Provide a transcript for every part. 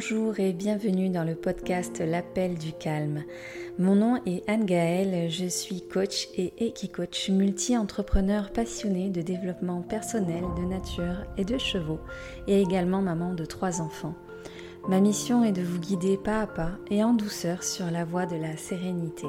Bonjour et bienvenue dans le podcast L'appel du calme. Mon nom est Anne Gaëlle, je suis coach et équi-coach multi-entrepreneur passionné de développement personnel, de nature et de chevaux et également maman de trois enfants. Ma mission est de vous guider pas à pas et en douceur sur la voie de la sérénité.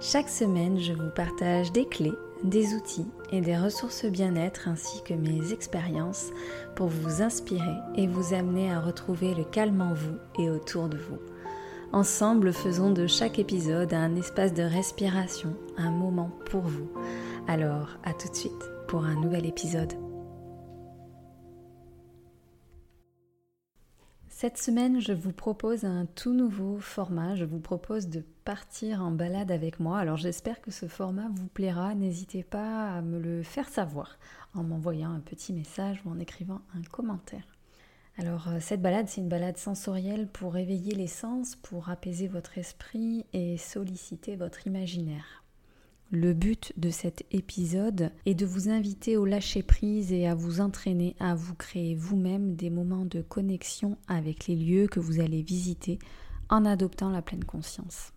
Chaque semaine, je vous partage des clés des outils et des ressources bien-être ainsi que mes expériences pour vous inspirer et vous amener à retrouver le calme en vous et autour de vous. Ensemble, faisons de chaque épisode un espace de respiration, un moment pour vous. Alors, à tout de suite pour un nouvel épisode. Cette semaine, je vous propose un tout nouveau format. Je vous propose de partir en balade avec moi. Alors j'espère que ce format vous plaira. N'hésitez pas à me le faire savoir en m'envoyant un petit message ou en écrivant un commentaire. Alors euh, cette balade, c'est une balade sensorielle pour réveiller les sens, pour apaiser votre esprit et solliciter votre imaginaire. Le but de cet épisode est de vous inviter au lâcher-prise et à vous entraîner à vous créer vous-même des moments de connexion avec les lieux que vous allez visiter en adoptant la pleine conscience.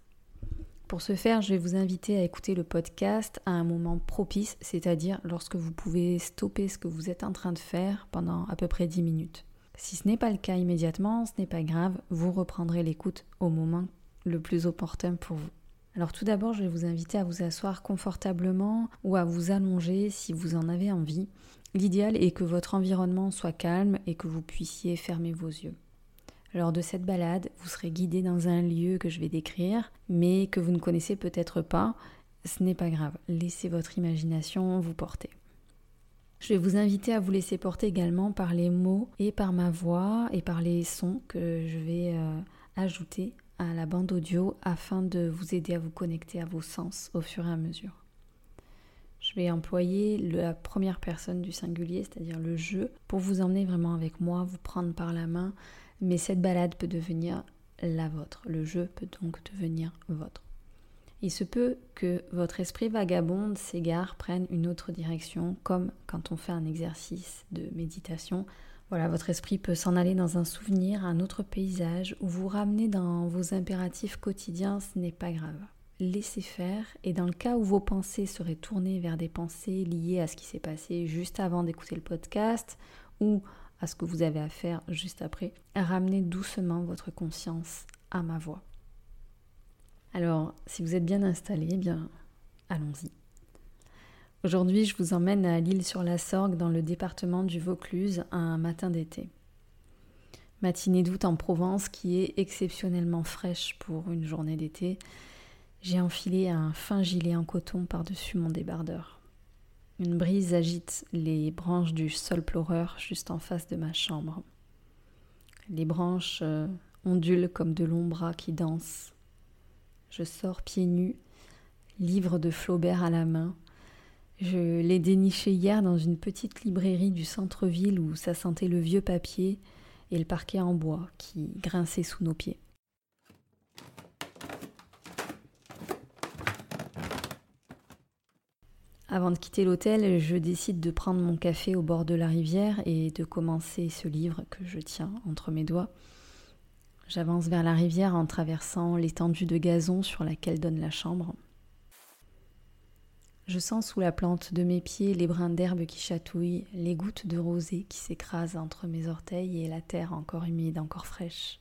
Pour ce faire, je vais vous inviter à écouter le podcast à un moment propice, c'est-à-dire lorsque vous pouvez stopper ce que vous êtes en train de faire pendant à peu près 10 minutes. Si ce n'est pas le cas immédiatement, ce n'est pas grave, vous reprendrez l'écoute au moment le plus opportun pour vous. Alors tout d'abord, je vais vous inviter à vous asseoir confortablement ou à vous allonger si vous en avez envie. L'idéal est que votre environnement soit calme et que vous puissiez fermer vos yeux. Lors de cette balade, vous serez guidé dans un lieu que je vais décrire, mais que vous ne connaissez peut-être pas. Ce n'est pas grave, laissez votre imagination vous porter. Je vais vous inviter à vous laisser porter également par les mots et par ma voix et par les sons que je vais euh, ajouter à la bande audio afin de vous aider à vous connecter à vos sens au fur et à mesure. Je vais employer la première personne du singulier, c'est-à-dire le jeu, pour vous emmener vraiment avec moi, vous prendre par la main, mais cette balade peut devenir la vôtre. Le jeu peut donc devenir votre. Il se peut que votre esprit vagabonde s'égare, prenne une autre direction, comme quand on fait un exercice de méditation voilà, votre esprit peut s'en aller dans un souvenir, un autre paysage, ou vous ramener dans vos impératifs quotidiens, ce n'est pas grave. Laissez faire, et dans le cas où vos pensées seraient tournées vers des pensées liées à ce qui s'est passé juste avant d'écouter le podcast, ou à ce que vous avez à faire juste après, ramenez doucement votre conscience à ma voix. Alors, si vous êtes bien installé, eh bien, allons-y. Aujourd'hui, je vous emmène à l'île sur la Sorgue dans le département du Vaucluse un matin d'été. Matinée d'août en Provence qui est exceptionnellement fraîche pour une journée d'été. J'ai enfilé un fin gilet en coton par-dessus mon débardeur. Une brise agite les branches du sol pleureur juste en face de ma chambre. Les branches euh, ondulent comme de longs bras qui dansent. Je sors pieds nus, livre de Flaubert à la main, je l'ai déniché hier dans une petite librairie du centre-ville où ça sentait le vieux papier et le parquet en bois qui grinçait sous nos pieds. Avant de quitter l'hôtel, je décide de prendre mon café au bord de la rivière et de commencer ce livre que je tiens entre mes doigts. J'avance vers la rivière en traversant l'étendue de gazon sur laquelle donne la chambre. Je sens sous la plante de mes pieds les brins d'herbe qui chatouillent, les gouttes de rosée qui s'écrasent entre mes orteils et la terre encore humide, encore fraîche.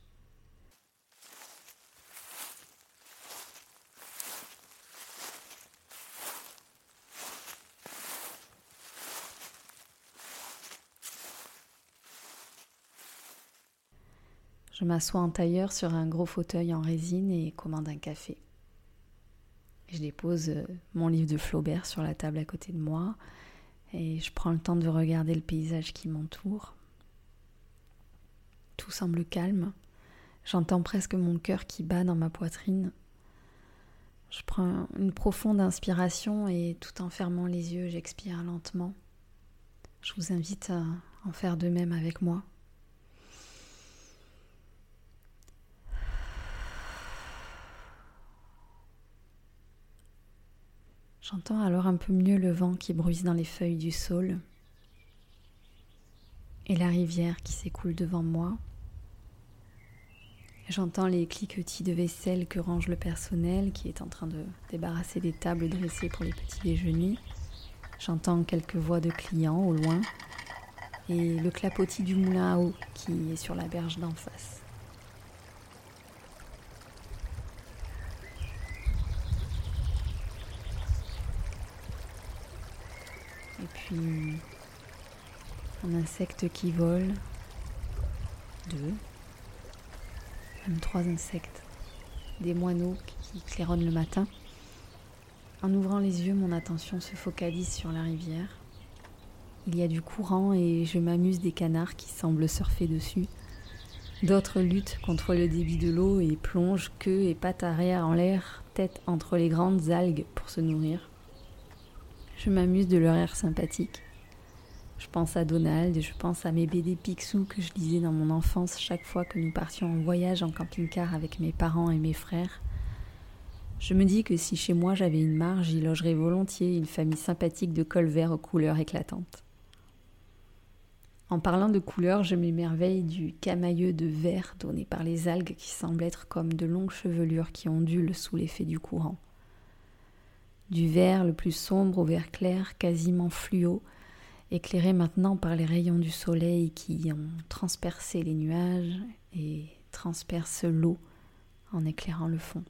Je m'assois en tailleur sur un gros fauteuil en résine et commande un café. Je dépose euh, mon livre de Flaubert sur la table à côté de moi et je prends le temps de regarder le paysage qui m'entoure. Tout semble calme. J'entends presque mon cœur qui bat dans ma poitrine. Je prends une profonde inspiration et tout en fermant les yeux, j'expire lentement. Je vous invite à en faire de même avec moi. J'entends alors un peu mieux le vent qui bruise dans les feuilles du saule et la rivière qui s'écoule devant moi. J'entends les cliquetis de vaisselle que range le personnel qui est en train de débarrasser des tables dressées pour les petits déjeuners. J'entends quelques voix de clients au loin et le clapotis du moulin à eau qui est sur la berge d'en face. Et un insecte qui vole, deux, même trois insectes, des moineaux qui claironnent le matin. En ouvrant les yeux, mon attention se focalise sur la rivière. Il y a du courant et je m'amuse des canards qui semblent surfer dessus. D'autres luttent contre le débit de l'eau et plongent queue et pattes arrière en l'air, tête entre les grandes algues pour se nourrir. Je m'amuse de leur air sympathique. Je pense à Donald et je pense à mes BD Picsou que je lisais dans mon enfance chaque fois que nous partions en voyage en camping-car avec mes parents et mes frères. Je me dis que si chez moi j'avais une marge, y logerait volontiers une famille sympathique de col vert aux couleurs éclatantes. En parlant de couleurs, je m'émerveille du camailleux de vert donné par les algues qui semblent être comme de longues chevelures qui ondulent sous l'effet du courant. Du vert le plus sombre au vert clair, quasiment fluo, éclairé maintenant par les rayons du soleil qui ont transpercé les nuages et transpercent l'eau en éclairant le fond.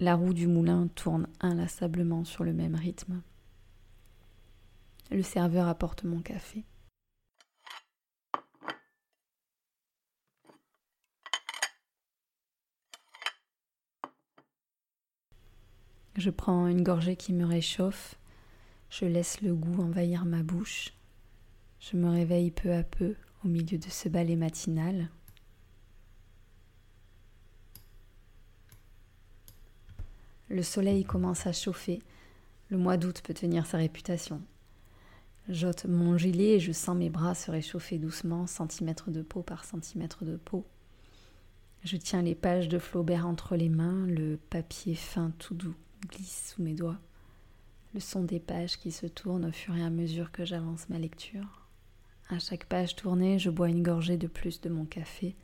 La roue du moulin tourne inlassablement sur le même rythme. Le serveur apporte mon café. Je prends une gorgée qui me réchauffe je laisse le goût envahir ma bouche. Je me réveille peu à peu au milieu de ce balai matinal. Le soleil commence à chauffer. Le mois d'août peut tenir sa réputation. J'ôte mon gilet et je sens mes bras se réchauffer doucement, centimètre de peau par centimètre de peau. Je tiens les pages de Flaubert entre les mains, le papier fin tout doux glisse sous mes doigts le son des pages qui se tournent au fur et à mesure que j'avance ma lecture. À chaque page tournée, je bois une gorgée de plus de mon café.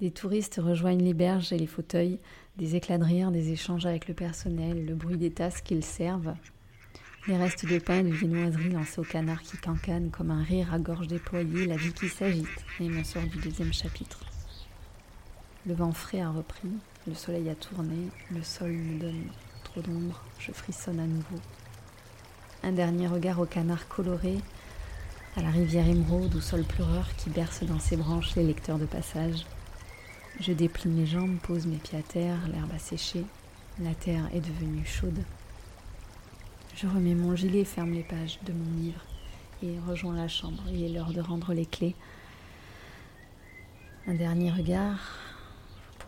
Des touristes rejoignent les berges et les fauteuils, des éclats de rire, des échanges avec le personnel, le bruit des tasses qu'ils servent, les restes de pain et de viennoiserie lancés au canard qui cancane comme un rire à gorge déployée, la vie qui s'agite, et mon sort du deuxième chapitre. Le vent frais a repris, le soleil a tourné, le sol me donne d'ombre, je frissonne à nouveau. Un dernier regard au canard coloré, à la rivière émeraude au sol pleureur qui berce dans ses branches les lecteurs de passage. Je déplie mes jambes, pose mes pieds à terre, l'herbe a séché, la terre est devenue chaude. Je remets mon gilet, ferme les pages de mon livre et rejoins la chambre. Il est l'heure de rendre les clés. Un dernier regard,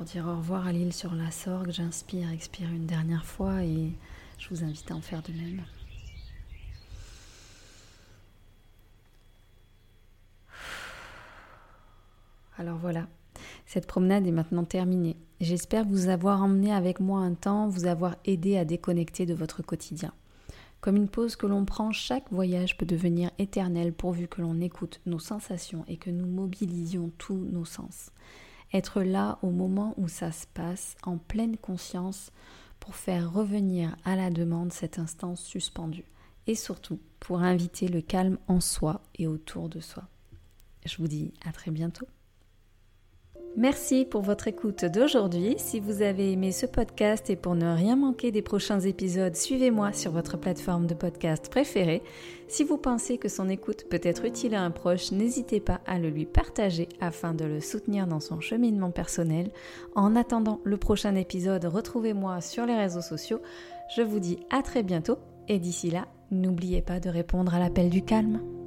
pour dire au revoir à l'île sur la Sorgue. J'inspire, expire une dernière fois et je vous invite à en faire de même. Alors voilà, cette promenade est maintenant terminée. J'espère vous avoir emmené avec moi un temps, vous avoir aidé à déconnecter de votre quotidien. Comme une pause que l'on prend, chaque voyage peut devenir éternel pourvu que l'on écoute nos sensations et que nous mobilisions tous nos sens être là au moment où ça se passe, en pleine conscience, pour faire revenir à la demande cette instance suspendue, et surtout pour inviter le calme en soi et autour de soi. Je vous dis à très bientôt. Merci pour votre écoute d'aujourd'hui. Si vous avez aimé ce podcast et pour ne rien manquer des prochains épisodes, suivez-moi sur votre plateforme de podcast préférée. Si vous pensez que son écoute peut être utile à un proche, n'hésitez pas à le lui partager afin de le soutenir dans son cheminement personnel. En attendant le prochain épisode, retrouvez-moi sur les réseaux sociaux. Je vous dis à très bientôt et d'ici là, n'oubliez pas de répondre à l'appel du calme.